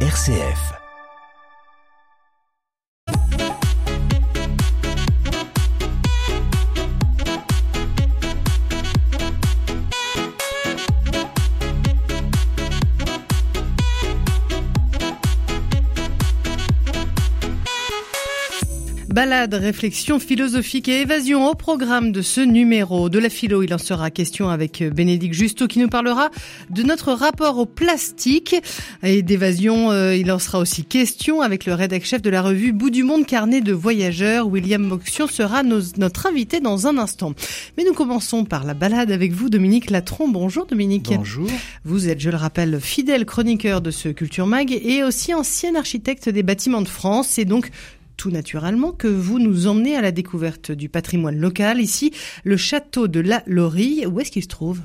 RCF. Balade, réflexion philosophique et évasion au programme de ce numéro de la philo. Il en sera question avec Bénédicte Justo qui nous parlera de notre rapport au plastique et d'évasion. Euh, il en sera aussi question avec le rédacteur chef de la revue Bout du Monde Carnet de voyageurs. William Moxion sera notre invité dans un instant. Mais nous commençons par la balade avec vous, Dominique Latron. Bonjour Dominique. Bonjour. Vous êtes, je le rappelle, fidèle chroniqueur de ce Culture Mag et aussi ancien architecte des bâtiments de France et donc tout naturellement que vous nous emmenez à la découverte du patrimoine local. Ici, le château de la Laurie. Où est-ce qu'il se trouve?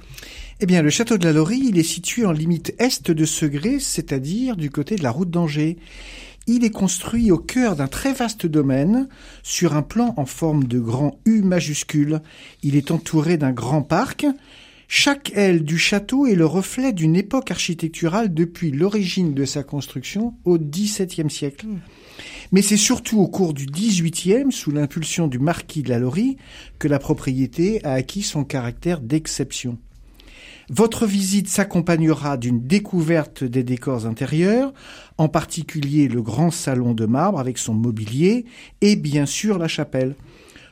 Eh bien, le château de la Laurie, il est situé en limite est de Segré, c'est-à-dire du côté de la route d'Angers. Il est construit au cœur d'un très vaste domaine, sur un plan en forme de grand U majuscule. Il est entouré d'un grand parc. Chaque aile du château est le reflet d'une époque architecturale depuis l'origine de sa construction au XVIIe siècle. Hmm. Mais c'est surtout au cours du XVIIIe, sous l'impulsion du marquis de la Laurie, que la propriété a acquis son caractère d'exception. Votre visite s'accompagnera d'une découverte des décors intérieurs, en particulier le grand salon de marbre avec son mobilier et bien sûr la chapelle.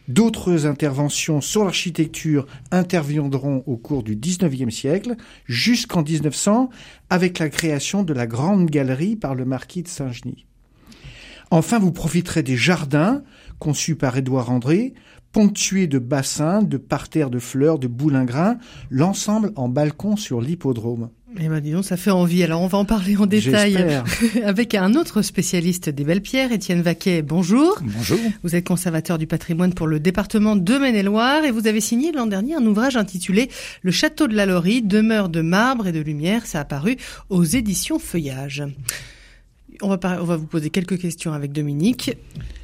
D'autres interventions sur l'architecture interviendront au cours du XIXe siècle jusqu'en 1900 avec la création de la Grande Galerie par le marquis de Saint-Genis. Enfin, vous profiterez des jardins conçus par Édouard André, ponctués de bassins, de parterres de fleurs, de boulingrins, l'ensemble en balcon sur l'hippodrome. Eh ben dis donc, ça fait envie. Alors on va en parler en détail avec un autre spécialiste des belles pierres, Étienne Vaquet. Bonjour. Bonjour. Vous êtes conservateur du patrimoine pour le département de Maine-et-Loire et vous avez signé l'an dernier un ouvrage intitulé Le château de la Laurie, demeure de marbre et de lumière. Ça a paru aux éditions Feuillage on va, on va vous poser quelques questions avec Dominique.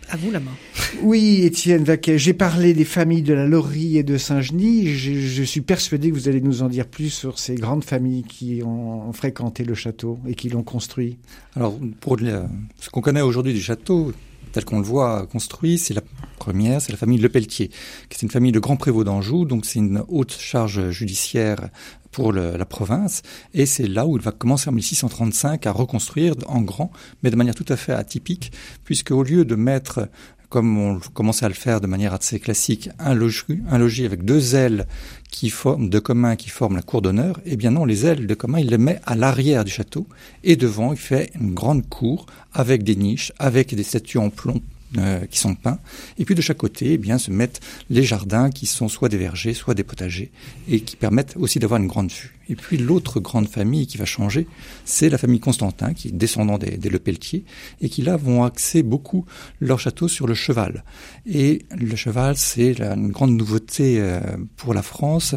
À vous la main. Oui, Étienne Vaquet, j'ai parlé des familles de la Laurie et de Saint-Genis. Je, suis persuadé que vous allez nous en dire plus sur ces grandes familles qui ont, fréquenté le château et qui l'ont construit. Alors, pour ce qu'on connaît aujourd'hui du château, tel qu'on le voit construit, c'est la première, c'est la famille Le Pelletier, qui est une famille de grands prévôts d'Anjou, donc c'est une haute charge judiciaire pour la province, et c'est là où il va commencer en 1635 à reconstruire en grand, mais de manière tout à fait atypique, puisque au lieu de mettre comme on commençait à le faire de manière assez classique, un logis, un logis avec deux ailes qui forment de commun qui forment la cour d'honneur, eh bien non, les ailes de commun, il les met à l'arrière du château et devant, il fait une grande cour avec des niches, avec des statues en plomb euh, qui sont peints. Et puis de chaque côté, eh bien, se mettent les jardins qui sont soit des vergers, soit des potagers, et qui permettent aussi d'avoir une grande vue. Et puis l'autre grande famille qui va changer, c'est la famille Constantin, qui est descendant des, Le Pelletier, et qui là vont axer beaucoup leur château sur le cheval. Et le cheval, c'est une grande nouveauté euh, pour la France,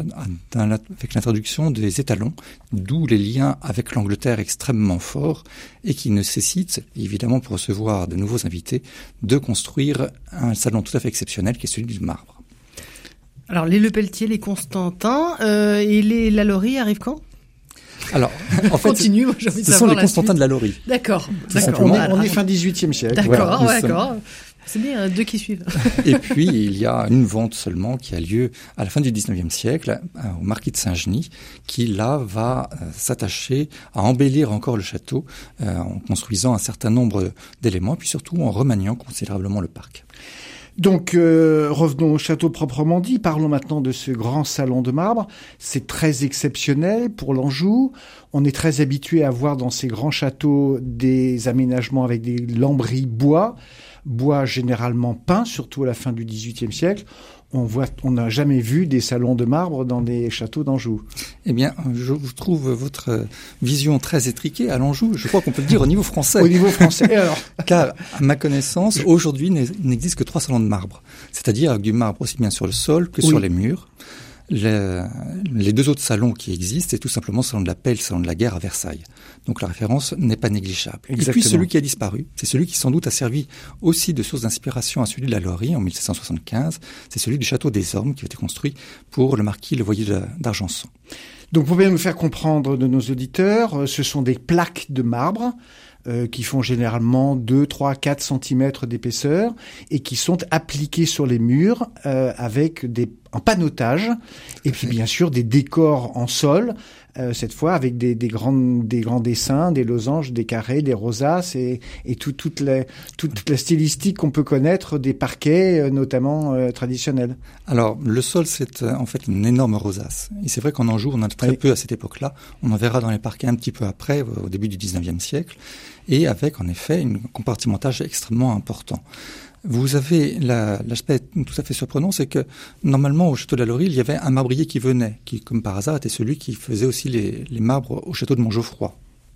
avec l'introduction des étalons, d'où les liens avec l'Angleterre extrêmement forts, et qui nécessitent, évidemment pour recevoir de nouveaux invités, de construire un salon tout à fait exceptionnel qui est celui du marbre. Alors les Le Pelletier, les Constantins euh, et les Lalaurie arrivent quand? Alors, en fait, Continue, moi, ce sont les Constantins de la Laurie. D'accord. On, on, est fin 18e siècle. D'accord, d'accord. C'est bien, deux qui suivent. et puis, il y a une vente seulement qui a lieu à la fin du 19e siècle euh, au marquis de Saint-Genis, qui là va euh, s'attacher à embellir encore le château euh, en construisant un certain nombre d'éléments, puis surtout en remaniant considérablement le parc. Donc euh, revenons au château proprement dit, parlons maintenant de ce grand salon de marbre. C'est très exceptionnel pour l'Anjou. On est très habitué à voir dans ces grands châteaux des aménagements avec des lambris bois, bois généralement peints, surtout à la fin du XVIIIe siècle on voit, on n'a jamais vu des salons de marbre dans des châteaux d'Anjou. Eh bien, je vous trouve votre vision très étriquée à l'Anjou. Je crois qu'on peut le dire au niveau français. au niveau français, alors. Car, à ma connaissance, aujourd'hui, il n'existe que trois salons de marbre. C'est-à-dire avec du marbre aussi bien sur le sol que sur les murs. Les, deux autres salons qui existent, c'est tout simplement le salon de la paix et le salon de la guerre à Versailles. Donc la référence n'est pas négligeable. Et puis celui qui a disparu, c'est celui qui sans doute a servi aussi de source d'inspiration à celui de la Laurie en 1775, c'est celui du château des Ormes qui a été construit pour le marquis Le Voyer d'Argenson. Donc pour bien nous faire comprendre de nos auditeurs, euh, ce sont des plaques de marbre euh, qui font généralement 2, 3, 4 cm d'épaisseur et qui sont appliqués sur les murs euh, avec des en panotage et puis bien sûr des décors en sol euh, cette fois avec des, des, grands, des grands dessins, des losanges, des carrés, des rosaces et, et tout, toute, la, toute la stylistique qu'on peut connaître des parquets, euh, notamment euh, traditionnels. Alors, le sol, c'est en fait une énorme rosace. Et c'est vrai qu'en Anjou, on en a très peu à cette époque-là. On en verra dans les parquets un petit peu après, au début du 19e siècle, et avec en effet un compartimentage extrêmement important. Vous avez l'aspect tout à fait surprenant, c'est que normalement au château de la Laurie, il y avait un marbrier qui venait, qui comme par hasard était celui qui faisait aussi les, les marbres au château de Montgeoffroy.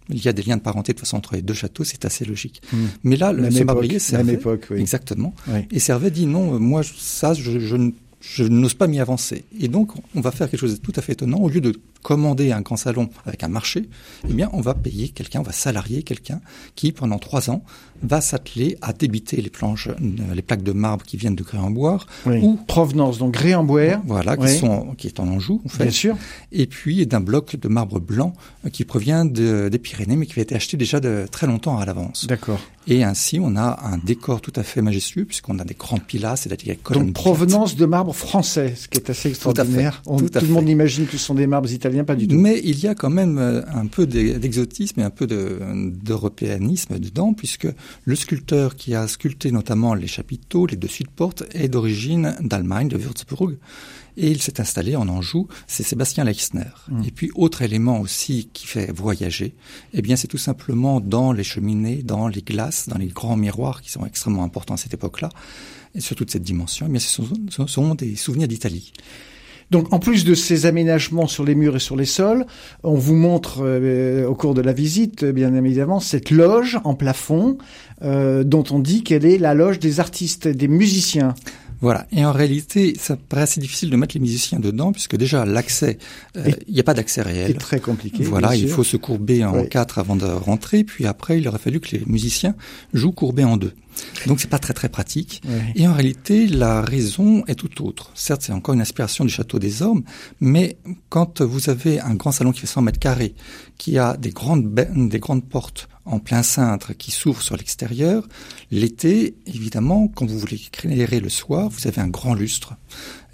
Il y a des liens de parenté de toute façon entre les deux châteaux, c'est assez logique. Mmh. Mais là, le, ce marbrier servait, époque, oui. exactement, Oui. et servait dit non, moi ça, je, je, ne- je n'ose pas m'y avancer. Et donc, on va faire quelque chose de tout à fait étonnant. Au lieu de commander un grand salon avec un marché, eh bien, on va payer quelqu'un, on va salarier quelqu'un qui, pendant trois ans, va s'atteler à débiter les planches, euh, les plaques de marbre qui viennent de Créamboire, Oui. ou Provenance, donc Gréamboire, voilà, qui Oui. sont, qui est en Anjou, en fait bien sûr. et puis d'un bloc de marbre blanc euh, qui provient de- des Pyrénées, mais qui avait été acheté déjà de très longtemps à l'avance. D'accord. Et ainsi, on a un décor tout à fait majestueux, puisqu'on a des grands pilastres, c'est-à-dire des colonnes Donc plates. provenance de marbre français, ce qui est assez extraordinaire. On- tout à le monde imagine que ce sont des marbres italiens, pas du tout. Mais il y a quand même euh, un peu d'e- d'exotisme et un peu de- d'européanisme dedans, puisque le sculpteur qui a sculpté notamment les chapiteaux, les dessus de porte, est d'origine d'Allemagne, de Würzburg, et il s'est installé en Anjou, c'est Sébastien Leixner. Mm. Et puis, autre élément aussi qui fait voyager, eh bien, c'est tout simplement dans les cheminées, dans les glaces, dans les grands miroirs qui sont extrêmement importants à cette époque-là, et sur toute cette dimension, eh bien, ce sont, ce sont des souvenirs d'Italie. Donc, en plus de ces aménagements sur les murs et sur les sols, on vous montre euh, au cours de la visite, bien évidemment, cette loge en plafond euh, dont on dit qu'elle est la loge des artistes, des musiciens. Voilà. Et en réalité, ça paraît assez difficile de mettre les musiciens dedans, puisque déjà, l'accès, euh, il n'y a pas d'accès C'est réel. très compliqué. Voilà, il faut se courber en quatre avant de rentrer, puis après, il aurait fallu que les musiciens jouent courbés en deux. Donc, c'est pas très très pratique. Ouais. Et en réalité, la raison est tout autre. Certes, c'est encore une inspiration du château des Ormes, mais quand vous avez un grand salon qui fait 100 mètres carrés, qui a des grandes, des grandes portes en plein cintre qui s'ouvrent sur l'extérieur, l'été, évidemment, quand vous voulez éclairer le soir, vous avez un grand lustre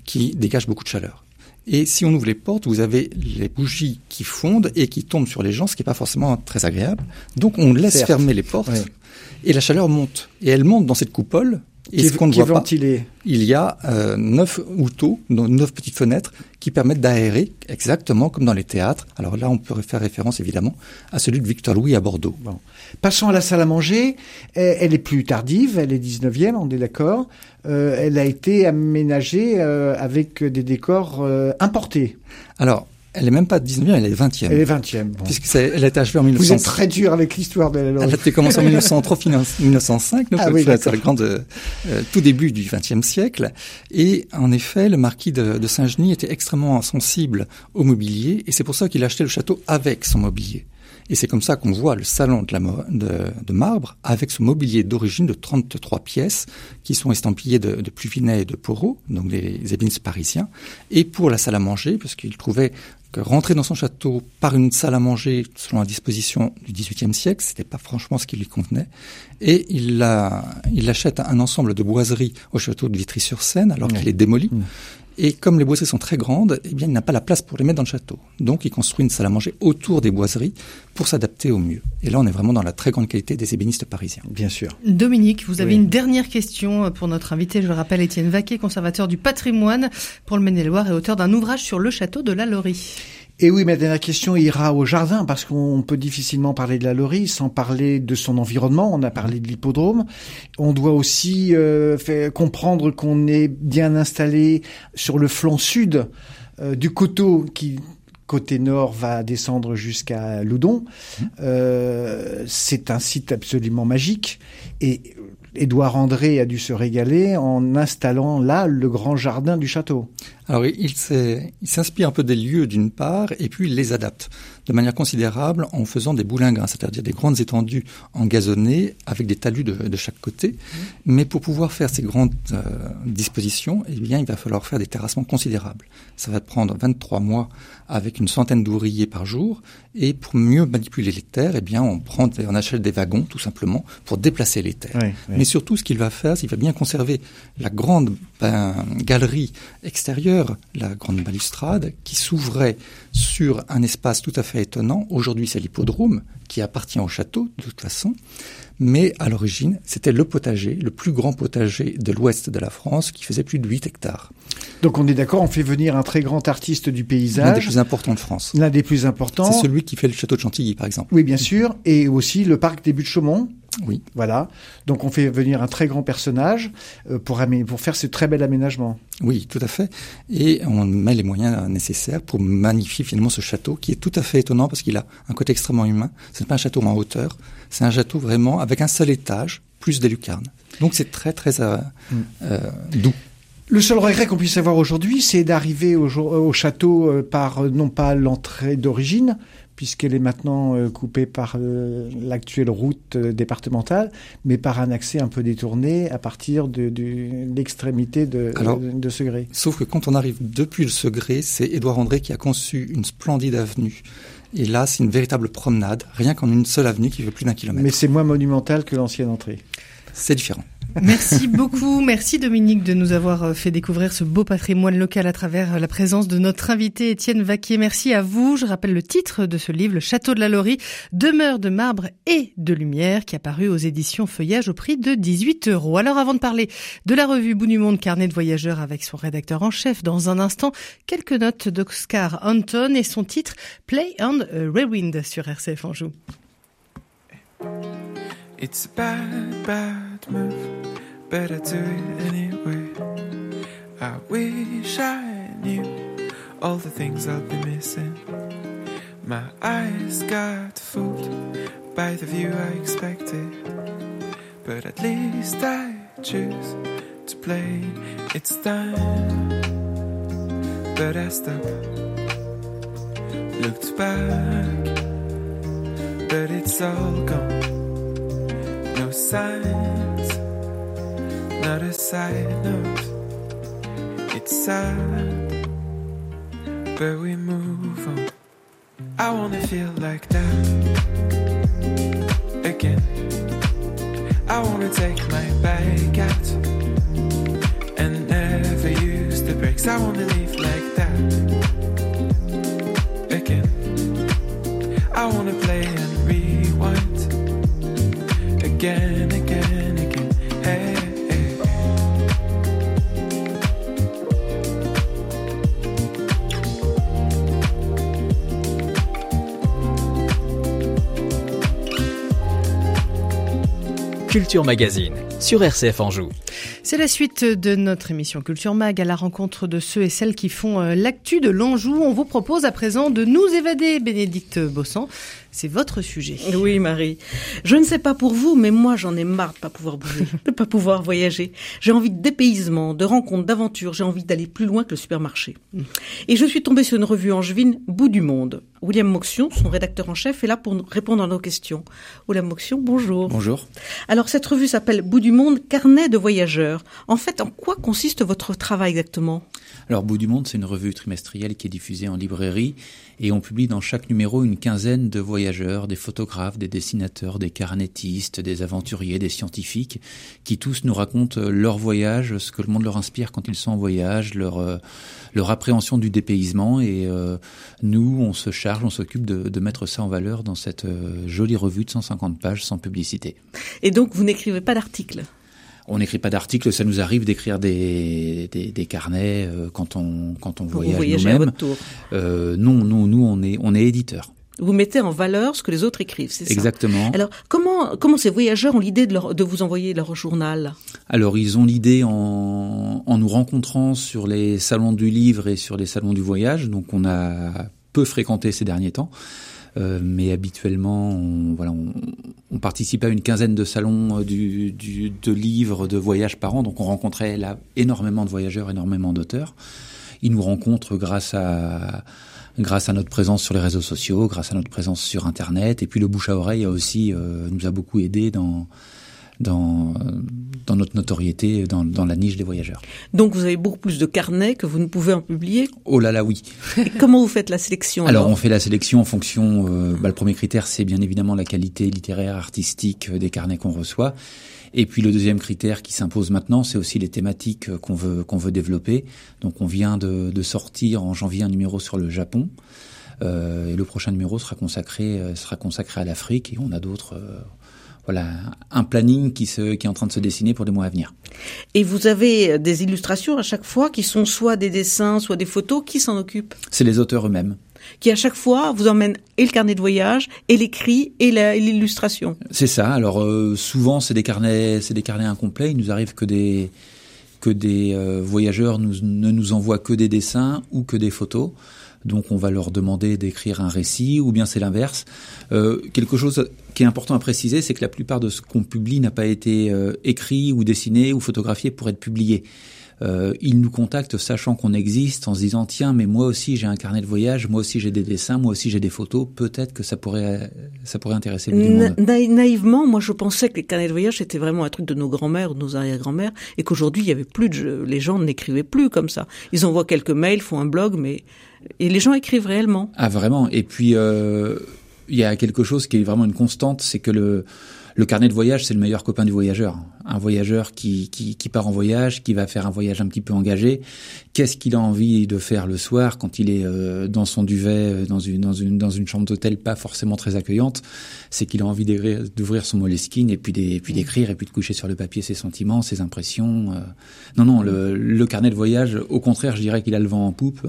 qui dégage beaucoup de chaleur. Et si on ouvre les portes, vous avez les bougies qui fondent et qui tombent sur les gens, ce qui n'est pas forcément très agréable. Donc on laisse Certes. fermer les portes. Et la chaleur monte. Et elle monte dans cette coupole. Et Qui ce qu'on ne voit pas, il y a euh, neuf outeaux, donc neuf petites fenêtres qui permettent d'aérer exactement comme dans les théâtres. Alors là, on peut faire référence évidemment à celui de Victor Louis à Bordeaux. Bon. Passons à la salle à manger. Elle elle est plus tardive, elle est 19e, on est d'accord. Euh, elle a été aménagée euh, avec des décors euh, importés. Alors, elle est même pas 19e, elle est 20e. Elle est 20e. Bon. Puisque c'est- elle a été achevée en Vous 1900. êtes très dur avec l'histoire de la Elle loge. a été commencée en 1903, 1905, donc Ah oui, c'est d'accord. le grand euh, euh, tout début du XXe siècle. Et en effet, le marquis de, de Saint-Genis était extrêmement sensible au mobilier, et c'est pour ça qu'il a acheté le château avec son mobilier. Et c'est comme ça qu'on voit le salon de, la, de, de marbre avec ce mobilier d'origine de 33 pièces qui sont estampillées de, de Pluvinet et de Porot, donc des ébénistes parisiens. Et pour la salle à manger, parce qu'il trouvait que rentrer dans son château par une salle à manger selon la disposition du XVIIIe siècle, c'était pas franchement ce qui lui convenait. Et il, a, il achète un ensemble de boiseries au château de Vitry-sur-Seine alors qu'il est démoli. Et comme les boiseries sont très grandes, eh bien, il n'a pas la place pour les mettre dans le château. Donc, il construit une salle à manger autour des boiseries pour s'adapter au mieux. Et là, on est vraiment dans la très grande qualité des ébénistes parisiens. Bien sûr. Dominique, vous avez Oui. une dernière question pour notre invité. Je le rappelle, Étienne Vaquet, conservateur du patrimoine pour le Maine-et-Loire et auteur d'un ouvrage sur le château de la Laurie. Et oui, ma dernière question ira au jardin parce qu'on peut difficilement parler de la Laurie sans parler de son environnement. On a parlé de l'hippodrome. On doit aussi euh, faire comprendre qu'on est bien installé sur le flanc sud euh, du coteau qui côté nord va descendre jusqu'à Loudon. Euh, c'est un site absolument magique et Édouard André a dû se régaler en installant là le grand jardin du château. Alors, il s'inspire un peu des lieux d'une part, et puis il les adapte. De manière considérable en faisant des boulingrins, c'est-à-dire des grandes étendues engazonnées avec des talus de, chaque côté. Mais pour pouvoir faire ces grandes euh, dispositions, eh bien, il va falloir faire des terrassements considérables. Ça va prendre 23 mois avec une centaine d'ouvriers par jour. Et pour mieux manipuler les terres, eh bien, on prend, on achète des wagons, tout simplement, pour déplacer les terres. Mais surtout, ce qu'il va faire, c'est qu'il va bien conserver la grande galerie extérieure, la grande balustrade, qui s'ouvrait sur un espace tout à fait étonnant. Aujourd'hui, c'est l'hippodrome, qui appartient au château, de toute façon. Mais à l'origine, c'était le potager, le plus grand potager de l'ouest de la France, qui faisait plus de 8 hectares. Donc on est d'accord, on fait venir un très grand artiste du paysage. L'un des plus importants de France. L'un des plus importants. C'est celui qui fait le château de Chantilly, par exemple. Oui, bien sûr. Et aussi le parc des Buttes-Chaumont. Oui. Voilà. Donc on fait venir un très grand personnage euh, pour, pour faire ce très bel aménagement. Oui, tout à fait. Et on met les moyens nécessaires pour magnifier finalement ce château qui est tout à fait étonnant parce qu'il a un côté extrêmement humain. Ce n'est pas un château en hauteur, c'est un château vraiment avec un seul étage, plus des lucarnes. Donc c'est très très euh, mm. euh, doux. Le seul regret qu'on puisse avoir aujourd'hui, c'est d'arriver au, au, château par non pas l'entrée d'origine, puisqu'elle est maintenant euh, coupée par euh, l'actuelle route euh, départementale, mais par un accès un peu détourné à partir de, l'extrémité de, de, Segré. Sauf que quand on arrive depuis le Segré, c'est Édouard André qui a conçu une splendide avenue. Et là, c'est une véritable promenade, rien qu'en une seule avenue qui fait plus d'un kilomètre. Mais c'est moins monumental que l'ancienne entrée. C'est différent. Merci beaucoup. Merci Dominique de nous avoir euh, fait découvrir ce beau patrimoine local à travers euh, la présence de notre invité Étienne Vaquier. Merci à vous. Je rappelle le titre de ce livre, Le Château de la Laurie, demeure de marbre et de lumière, qui a paru aux éditions Feuillage au prix de 18 euros. Alors avant de parler de la revue Bout du Monde, carnet de voyageurs avec son rédacteur en chef, dans un instant, quelques notes d'Oscar Anton et son titre Play on Rewind sur RCF Anjou. It's a bad, bad move, but I do it anyway. I wish I knew all the things I'll be missing. My eyes got fooled by the view I expected, but at least I choose to play. It's time, but I stopped, looked back, but it's all gone no signs, not a side note. It's sad, but we move on. I wanna feel like that again. I wanna take my bike out and never use the brakes. I wanna live like that Culture Magazine sur RCF Anjou. C'est la suite de notre émission Culture Mag à la rencontre de ceux et celles qui font euh, l'actu de l'Anjou. On vous propose à présent de nous évader, Bénédicte Bossan. C'est votre sujet. Oui, Marie. Je ne sais pas pour vous, mais moi, j'en ai marre de pas pouvoir bouger, de pas pouvoir voyager. J'ai envie de dépaysement, de rencontres, d'aventures. J'ai envie d'aller plus loin que le supermarché. Et je suis tombée sur une revue angevine, Bout du Monde. William Moxion, son rédacteur en chef, est là pour répondre à nos questions. William Moxion, bonjour. Bonjour. Alors, cette revue s'appelle Bout du Monde, carnet de voyageurs. En fait, en quoi consiste votre travail exactement? Alors, Bout du Monde, c'est une revue trimestrielle qui est diffusée en librairie et on publie dans chaque numéro une quinzaine de voyageurs, des photographes, des dessinateurs, des carnettistes, des aventuriers, des scientifiques, qui tous nous racontent leur voyage, ce que le monde leur inspire quand ils sont en voyage, leur euh, leur appréhension du dépaysement. Et euh, nous, on se charge, on s'occupe de, de, mettre ça en valeur dans cette euh, jolie revue de 150 pages sans publicité. Et donc, vous n'écrivez pas d'articles? On n'écrit pas d'articles, ça nous arrive d'écrire des, des, des, carnets euh, quand on quand on voyage nous-mêmes. Euh, non, non, nous on est on est éditeur. Vous mettez en valeur ce que les autres écrivent, c'est ça? Exactement. Alors, comment, comment ces voyageurs ont l'idée de, de vous envoyer leur journal? Alors, ils ont l'idée en, en nous rencontrant sur les salons du livre et sur les salons du voyage. Donc, on a peu fréquenté ces derniers temps. Euh, mais habituellement, on, voilà, on, on, participe à une quinzaine de salons euh, du, du, de livres, de voyages par an, donc on rencontrait là énormément de voyageurs, énormément d'auteurs. Ils nous rencontrent grâce à grâce à notre présence sur les réseaux sociaux, grâce à notre présence sur Internet, et puis le bouche à oreille a aussi nous a beaucoup aidé dans dans, dans notre notoriété, dans, dans la niche des voyageurs. Donc vous avez beaucoup plus de carnets que vous ne pouvez en publier Oh là là, oui. Et comment vous faites la sélection alors, on fait la sélection en fonction. Euh, bah, le premier critère, c'est bien évidemment la qualité littéraire, artistique des carnets qu'on reçoit. Et puis le deuxième critère qui s'impose maintenant, c'est aussi les thématiques qu'on veut qu'on veut développer. Donc on vient de, de, sortir en janvier un numéro sur le Japon. Euh, et le prochain numéro sera consacré sera consacré à l'Afrique et on a d'autres voilà un planning qui, se, qui est en train de se dessiner pour les mois à venir. Et vous avez des illustrations à chaque fois qui sont soit des dessins, soit des photos. Qui s'en occupe? C'est les auteurs eux-mêmes. Qui à chaque fois vous emmènent et le carnet de voyage, et l'écrit, et l'illustration. C'est ça. Alors euh, souvent c'est des carnets, c'est des carnets incomplets. Il nous arrive que des que des euh, voyageurs nous, ne nous envoient que des dessins ou que des photos. Donc on va leur demander d'écrire un récit, ou bien c'est l'inverse. Euh, quelque chose qui est important à préciser, c'est que la plupart de ce qu'on publie n'a pas été euh, écrit ou dessiné ou photographié pour être publié. Euh, ils nous contactent sachant qu'on existe, en se disant tiens, mais moi aussi j'ai un carnet de voyage, moi aussi j'ai des dessins, moi aussi j'ai des photos. Peut-être que ça pourrait ça pourrait intéresser le monde. naïvement, moi je pensais que les carnets de voyage c'était vraiment un truc de nos grands-mères de nos arrière-grands-mères, et qu'aujourd'hui il y avait plus de les gens n'écrivaient plus comme ça. Ils envoient quelques mails, font un blog, mais et les gens écrivent réellement. Ah vraiment Et puis euh, il y a quelque chose qui est vraiment une constante, c'est que le le carnet de voyage, c'est le meilleur copain du voyageur. Un voyageur qui, qui, qui, part en voyage, qui va faire un voyage un petit peu engagé. Qu'est-ce qu'il a envie de faire le soir quand il est euh, dans son duvet, euh, dans une, dans une, dans une chambre d'hôtel pas forcément très accueillante? C'est qu'il a envie d'ouvrir son moleskine et puis d'écrire et puis de coucher sur le papier ses sentiments, ses impressions. Non, non, le, le carnet de voyage, au contraire, je dirais qu'il a le vent en poupe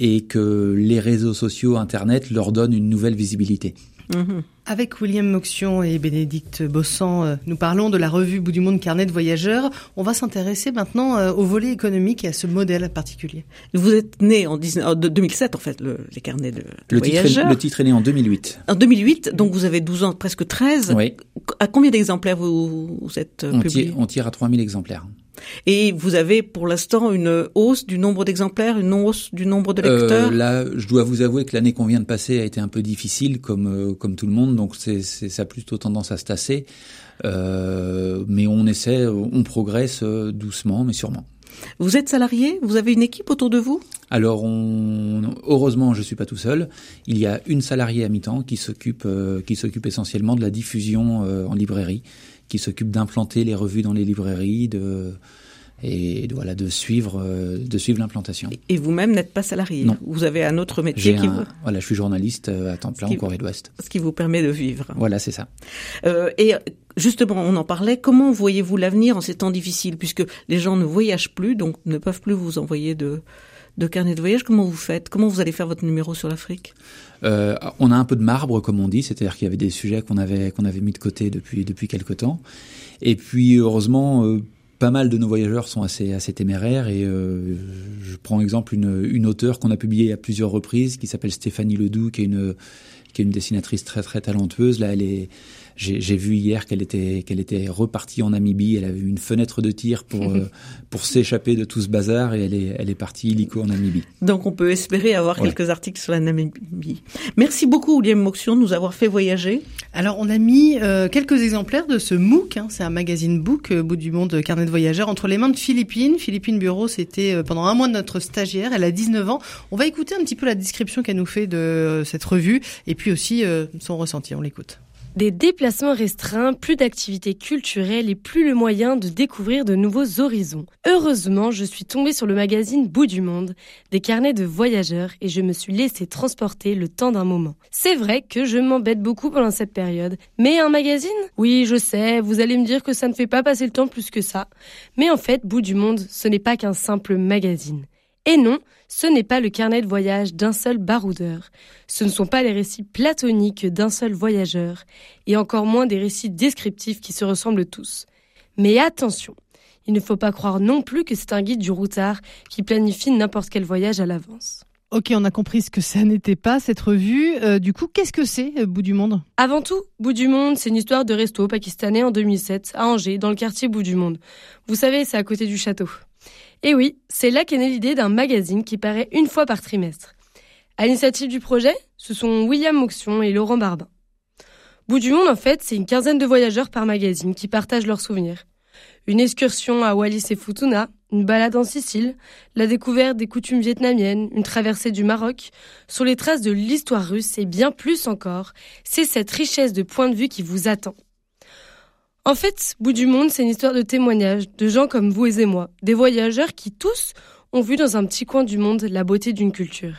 et que les réseaux sociaux, Internet leur donnent une nouvelle visibilité. Mhm. Avec William Moxion et Bénédicte Bossan, euh, nous parlons de la revue Bout du Monde Carnet de Voyageurs. On va s'intéresser maintenant euh, au volet économique et à ce modèle particulier. Vous êtes né en, 2007, en fait, le, les carnets de, le voyageurs. Titre est, le titre est né en 2008. En 2008, donc vous avez 12 ans, presque 13. Oui. À combien d'exemplaires vous, vous êtes on publié? tire, On tire à 3000 exemplaires. Et vous avez pour l'instant une hausse du nombre d'exemplaires, une hausse du nombre de lecteurs euh, Là, je dois vous avouer que l'année qu'on vient de passer a été un peu difficile, comme euh, comme tout le monde, donc c'est ça a plutôt tendance à se tasser. Euh, mais on essaie, on progresse doucement, mais sûrement. Vous êtes salarié? Vous avez une équipe autour de vous? Alors, on, heureusement, je suis pas tout seul. Il y a une salariée à mi-temps qui s'occupe, euh, qui s'occupe essentiellement de la diffusion euh, en librairie qui s'occupe d'implanter les revues dans les librairies, de et de, voilà de suivre euh, de suivre l'implantation. Et vous-même n'êtes pas salarié. Non. Vous avez un autre métier qui vous... voilà, je suis journaliste euh, à temps plein qui... en Corée de l'Ouest. Ce qui vous permet de vivre. Voilà, c'est ça. Euh, et justement, on en parlait. Comment voyez-vous l'avenir en ces temps difficiles, puisque les gens ne voyagent plus, donc ne peuvent plus vous envoyer de de carnet de voyage. Comment vous faites? Comment vous allez faire votre numéro sur l'Afrique? Euh, On a un peu de marbre, comme on dit, c'est-à-dire qu'il y avait des sujets qu'on avait qu'on avait mis de côté depuis depuis quelque temps. Et puis heureusement. Euh, pas mal de nos voyageurs sont assez assez téméraires et euh, je prends exemple une, une auteure qu'on a publiée à plusieurs reprises qui s'appelle Stéphanie Ledoux qui est une qui est une dessinatrice très très talentueuse là elle est j'ai vu hier qu'elle était qu'elle était repartie en Namibie. Elle avait eu une fenêtre de tir pour euh, pour s'échapper de tout ce bazar et elle est elle est partie illico en Namibie. Donc on peut espérer avoir ouais. quelques articles sur la Namibie. Merci beaucoup William Moxion de nous avoir fait voyager. Alors on a mis euh, quelques exemplaires de ce MOOC. Hein, C'est un magazine book euh, bout du monde carnet de voyageurs entre les mains de Philippine. Philippine Bureau, c'était euh, pendant un mois notre stagiaire. Elle a 19 ans. On va écouter un petit peu la description qu'elle nous fait de euh, cette revue et puis aussi euh, son ressenti. On l'écoute. Des déplacements restreints, plus d'activités culturelles et plus le moyen de découvrir de nouveaux horizons. Heureusement, je suis tombée sur le magazine Bout du Monde, des carnets de voyageurs, et je me suis laissé transporter le temps d'un moment. C'est vrai que je m'embête beaucoup pendant cette période. Mais un magazine? Oui, je sais, vous allez me dire que ça ne fait pas passer le temps plus que ça. Mais en fait, Bout du Monde, ce n'est pas qu'un simple magazine. Et non, ce n'est pas le carnet de voyage d'un seul baroudeur. Ce ne sont pas les récits platoniques d'un seul voyageur, et encore moins des récits descriptifs qui se ressemblent tous. Mais attention, il ne faut pas croire non plus que c'est un guide du routard qui planifie n'importe quel voyage à l'avance. Ok, on a compris ce que ça n'était pas, cette revue. Euh, du coup, qu'est-ce que c'est, euh, Bout du Monde? Avant tout, Bout du Monde, c'est une histoire de resto pakistanais en 2007, à Angers, dans le quartier Bout du Monde. Vous savez, c'est à côté du château. Et oui, c'est là qu'est née l'idée d'un magazine qui paraît une fois par trimestre. À l'initiative du projet, ce sont William Moxion et Laurent Barbin. Bout du monde, en fait, c'est une quinzaine de voyageurs par magazine qui partagent leurs souvenirs. Une excursion à Wallis et Futuna, une balade en Sicile, la découverte des coutumes vietnamiennes, une traversée du Maroc, sur les traces de l'histoire russe et bien plus encore, c'est cette richesse de points de vue qui vous attend. En fait, Bout du Monde, c'est une histoire de témoignages, de gens comme vous et moi, des voyageurs qui tous ont vu dans un petit coin du monde la beauté d'une culture.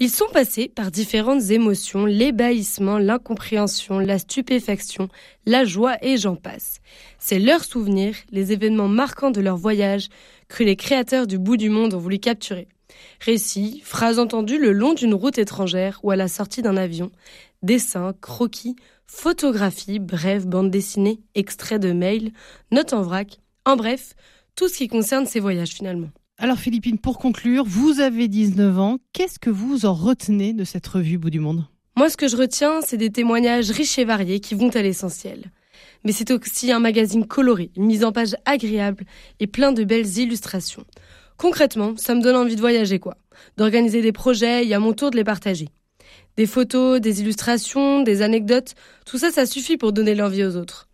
Ils sont passés par différentes émotions, l'ébahissement, l'incompréhension, la stupéfaction, la joie et j'en passe. C'est leurs souvenirs, les événements marquants de leur voyage que les créateurs du bout du monde ont voulu capturer. Récits, phrases entendues le long d'une route étrangère ou à la sortie d'un avion, dessins, croquis, photographies, bref, bandes dessinées, extraits de mails, notes en vrac, en bref, tout ce qui concerne ces voyages finalement. Alors Philippine, pour conclure, vous avez 19 ans. Qu'est-ce que vous en retenez de cette revue Bout du Monde? Moi, ce que je retiens, c'est des témoignages riches et variés qui vont à l'essentiel. Mais c'est aussi un magazine coloré, une mise en page agréable et plein de belles illustrations. Concrètement, ça me donne envie de voyager, quoi. D'organiser des projets et à mon tour de les partager. Des photos, des illustrations, des anecdotes, tout ça, ça suffit pour donner l'envie aux autres.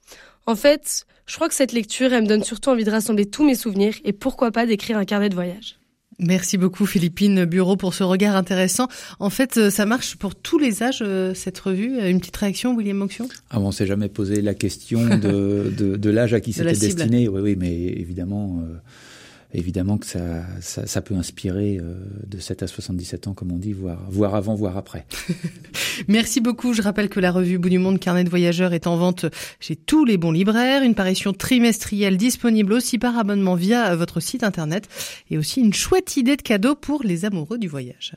En fait, je crois que cette lecture, elle me donne surtout envie de rassembler tous mes souvenirs et pourquoi pas d'écrire un carnet de voyage. Merci beaucoup Philippine Bureau pour ce regard intéressant. En fait, euh, ça marche pour tous les âges euh, cette revue. Une petite réaction, William Moxion? Ah, on s'est jamais posé la question de, de, de l'âge à qui c'était destiné. Oui, oui, mais évidemment. Euh, évidemment que ça, ça, ça peut inspirer euh, de 7 à 77 ans, comme on dit, voire, voire avant, voire après. Merci beaucoup. Je rappelle que la revue Bout du Monde Carnet de Voyageurs est en vente chez tous les bons libraires. Une parution trimestrielle disponible aussi par abonnement via votre site internet et aussi une chouette idée de cadeau pour les amoureux du voyage.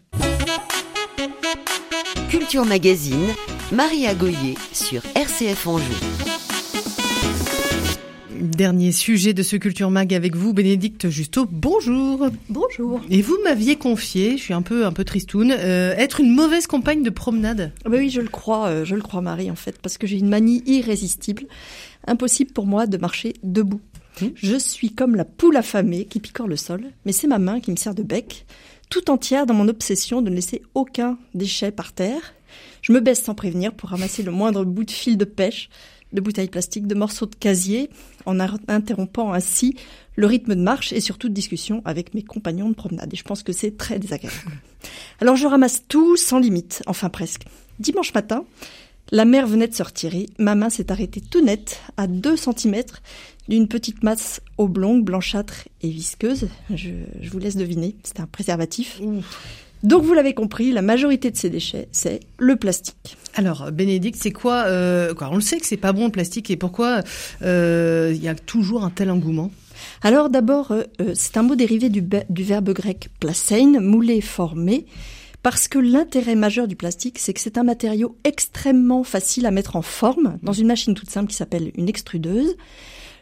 Culture Magazine, Marie Goyer sur RCF Anjou. Dernier sujet de ce Culture Mag avec vous, Bénédicte Justo. Bonjour. Bonjour. Et vous m'aviez confié, je suis un peu un peu tristoune, euh, être une mauvaise compagne de promenade. Ah bah oui, je le crois, euh, je le crois Marie en fait, parce que j'ai une manie irrésistible. Impossible pour moi de marcher debout. Hum. Je suis comme la poule affamée qui picore le sol, mais c'est ma main qui me sert de bec, tout entière dans mon obsession de ne laisser aucun déchet par terre. Je me baisse sans prévenir pour ramasser le moindre bout de fil de pêche de bouteilles plastiques, de morceaux de casier, en interrompant ainsi le rythme de marche et surtout de discussion avec mes compagnons de promenade. Et je pense que c'est très désagréable. Alors je ramasse tout sans limite, enfin presque. Dimanche matin, la mer venait de se retirer, ma main s'est arrêtée tout net à 2 cm d'une petite masse oblongue, blanchâtre et visqueuse. Je, vous laisse deviner, c'était un préservatif. Donc vous l'avez compris, la majorité de ces déchets, c'est le plastique. Alors, Bénédicte, c'est quoi, euh, quoi On le sait que c'est pas bon le plastique et pourquoi euh, il y a toujours un tel engouement? Alors d'abord, euh, c'est un mot dérivé du, du verbe grec placein, mouler, former. Parce que l'intérêt majeur du plastique, c'est que c'est un matériau extrêmement facile à mettre en forme dans une machine toute simple qui s'appelle une extrudeuse.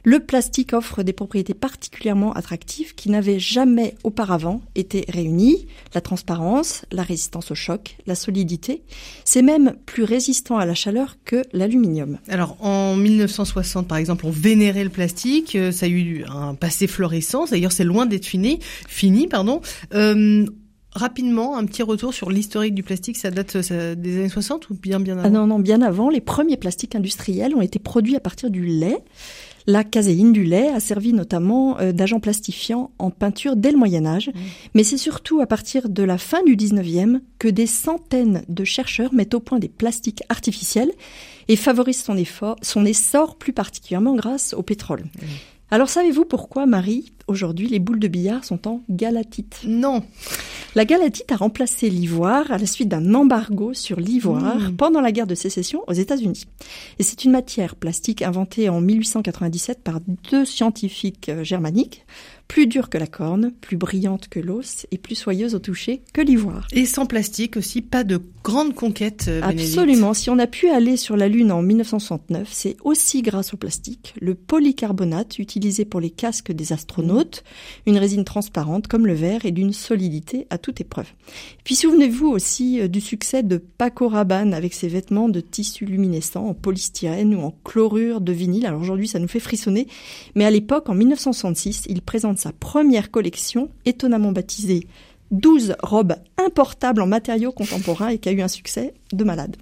Le plastique offre des propriétés particulièrement attractives qui n'avaient jamais auparavant été réunies. La transparence, la résistance au choc, la solidité. C'est même plus résistant à la chaleur que l'aluminium. Alors en 1960 par exemple, on vénérait le plastique, euh, ça a eu un passé florissant, d'ailleurs c'est loin d'être fini, fini pardon. Euh, rapidement, un petit retour sur l'historique du plastique. Ça date des années 60 ou bien bien ah avant? ah Non, non, bien avant. Les premiers plastiques industriels ont été produits à partir du lait. La caséine du lait a servi notamment euh, d'agent plastifiant en peinture dès le Moyen Âge, mmh. mais c'est surtout à partir de la fin du 19e que des centaines de chercheurs mettent au point des plastiques artificiels et favorisent son, effort, son essor plus particulièrement grâce au pétrole. Mmh. Alors savez-vous pourquoi, Marie, aujourd'hui les boules de billard sont en galatite Non. La galatite a remplacé l'ivoire à la suite d'un embargo sur l'ivoire mmh. pendant la guerre de sécession aux États-Unis. Et c'est une matière plastique inventée en 1897 par deux scientifiques euh, germaniques, plus dure que la corne, plus brillante que l'os et plus soyeuse au toucher que l'ivoire. Et sans plastique aussi, pas de grande conquête. Euh, Absolument. Si on a pu aller sur la Lune en 1969, c'est aussi grâce au plastique. Le polycarbonate utilisé pour les casques des astronautes, une résine transparente comme le verre et d'une solidité à toute épreuve. Puis souvenez-vous aussi euh, du succès de Paco Rabanne avec ses vêtements de tissu luminescent en polystyrène ou en chlorure de vinyle. Alors aujourd'hui, ça nous fait frissonner, mais à l'époque, en 1966, il présente sa première collection, étonnamment baptisée 12 robes importables en matériaux contemporains et qui a eu un succès de malade.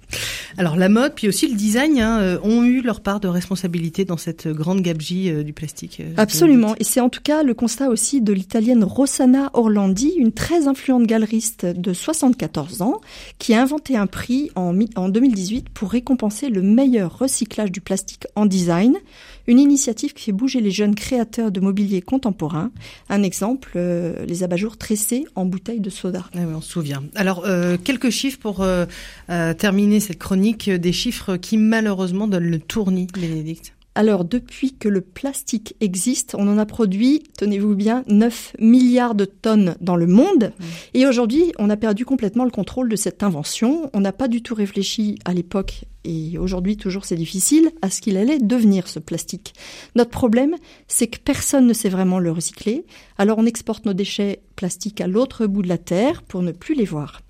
Alors la mode, puis aussi le design, hein, euh, ont eu leur part de responsabilité dans cette grande gabegie euh, du plastique. euh, Absolument. Et c'est en tout cas le constat aussi de l'italienne Rossana Orlandi, une très influente galeriste de 74 ans, qui a inventé un prix en, en 2018 pour récompenser le meilleur recyclage du plastique en design. Une initiative qui fait bouger les jeunes créateurs de mobilier contemporain. Un exemple, euh, les abat-jours tressés en bouteilles de soda. Ah on se souvient. Alors, euh, quelques chiffres pour euh, terminer cette chronique, des chiffres qui malheureusement donnent le tournis, Bénédicte. Alors, depuis que le plastique existe, on en a produit, tenez-vous bien, 9 milliards de tonnes dans le monde. Et aujourd'hui, on a perdu complètement le contrôle de cette invention. On n'a pas du tout réfléchi à l'époque, et aujourd'hui toujours c'est difficile, à ce qu'il allait devenir ce plastique. Notre problème, c'est que personne ne sait vraiment le recycler. Alors on exporte nos déchets plastiques à l'autre bout de la Terre pour ne plus les voir.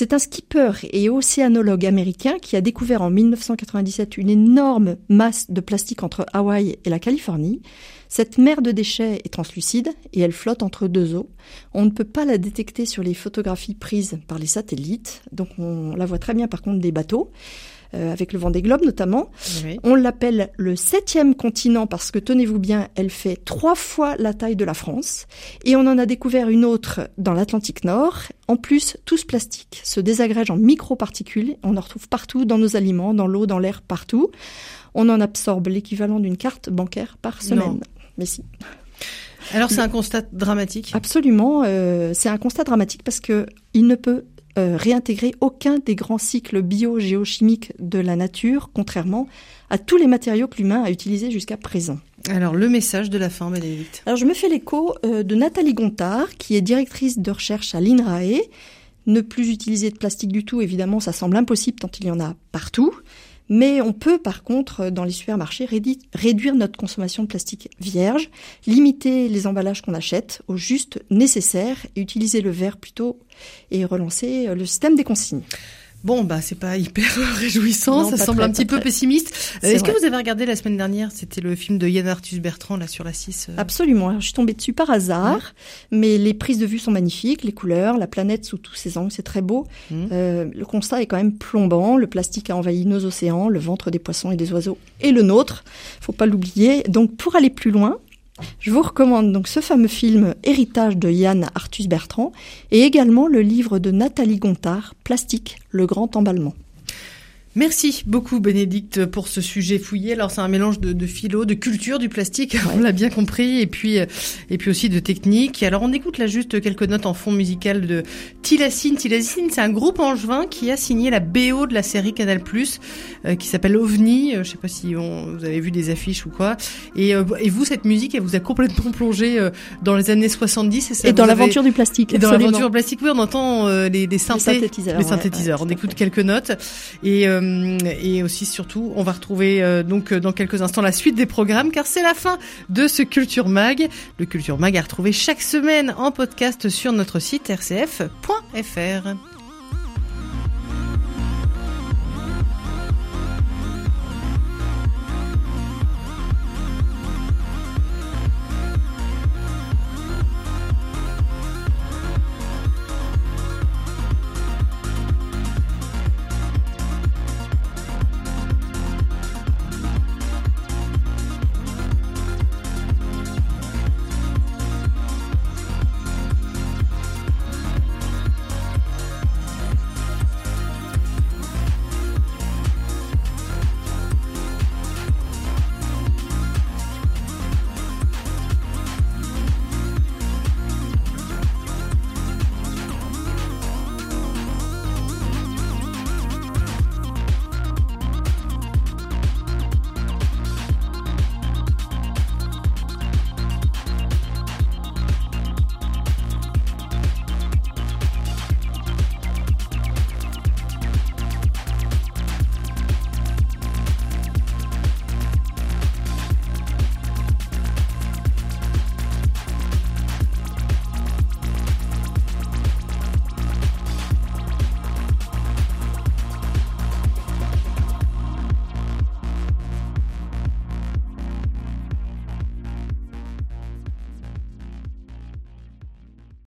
C'est un skipper et océanologue américain qui a découvert en 1997 une énorme masse de plastique entre Hawaï et la Californie. Cette mer de déchets est translucide et elle flotte entre deux eaux. On ne peut pas la détecter sur les photographies prises par les satellites, donc on la voit très bien par contre des bateaux, euh, avec le vent des globes notamment. Oui. On l'appelle le septième continent parce que, tenez-vous bien, elle fait trois fois la taille de la France. Et on en a découvert une autre dans l'Atlantique Nord. En plus, tout ce plastique se désagrège en microparticules. On en retrouve partout, dans nos aliments, dans l'eau, dans l'air, partout. On en absorbe l'équivalent d'une carte bancaire par semaine. Non. Mais si. Alors, c'est un constat dramatique. Absolument, euh, c'est un constat dramatique parce que il ne peut euh, réintégrer aucun des grands cycles bio-géochimiques de la nature, contrairement à tous les matériaux que l'humain a utilisés jusqu'à présent. Alors, le message de la fin, Bénédicte. Alors je me fais l'écho euh, de Nathalie Gontard, qui est directrice de recherche à l'INRAE. Ne plus utiliser de plastique du tout, évidemment, ça semble impossible tant il y en a partout. Mais on peut par contre, dans les supermarchés, réduire notre consommation de plastique vierge, limiter les emballages qu'on achète au juste nécessaire utiliser le verre plutôt et relancer euh, le système des consignes. Bon, bah, c'est pas hyper réjouissant, Non, ça semble très, un petit peu très. pessimiste. Euh, C'est Est-ce que vous avez regardé la semaine dernière C'était le film de Yann Arthus Bertrand, là, sur la 6. euh. Absolument. Alors, je suis tombée dessus par hasard, mais les prises de vue sont magnifiques, les couleurs, la planète sous tous ses angles, c'est très beau. Mhm. Euh, le constat est quand même plombant. Le plastique a envahi nos océans, le ventre des poissons et des oiseaux, et le nôtre. Faut pas l'oublier. Donc, pour aller plus loin, je vous recommande donc ce fameux film Héritage de Yann Arthus Bertrand et également le livre de Nathalie Gontard, Plastique, le grand emballement. Merci beaucoup Bénédicte pour ce sujet fouillé. Alors c'est un mélange de, de philo, de culture du plastique, on l'a bien compris, et puis euh, et puis aussi de technique. Alors on écoute là juste quelques notes en fond musical de Tilacine. Tilacine, c'est un groupe angevin qui a signé la BO de la série Canal+ euh, qui s'appelle OVNI. Euh, je sais pas si on, vous avez vu des affiches ou quoi. Et, euh, et vous cette musique, elle vous a complètement plongé euh, dans les années 70 et, ça Et dans l'aventure du plastique. et dans l'aventure plastique, oui, on entend euh, les, les synthés, synthétiseurs, les synthétiseurs. ouais, on écoute quelques notes et euh, et aussi surtout, on va retrouver euh, donc euh, dans quelques instants la suite des programmes car c'est la fin de ce Culture Mag. Le Culture Mag à retrouver chaque semaine en podcast sur notre site rcf.fr.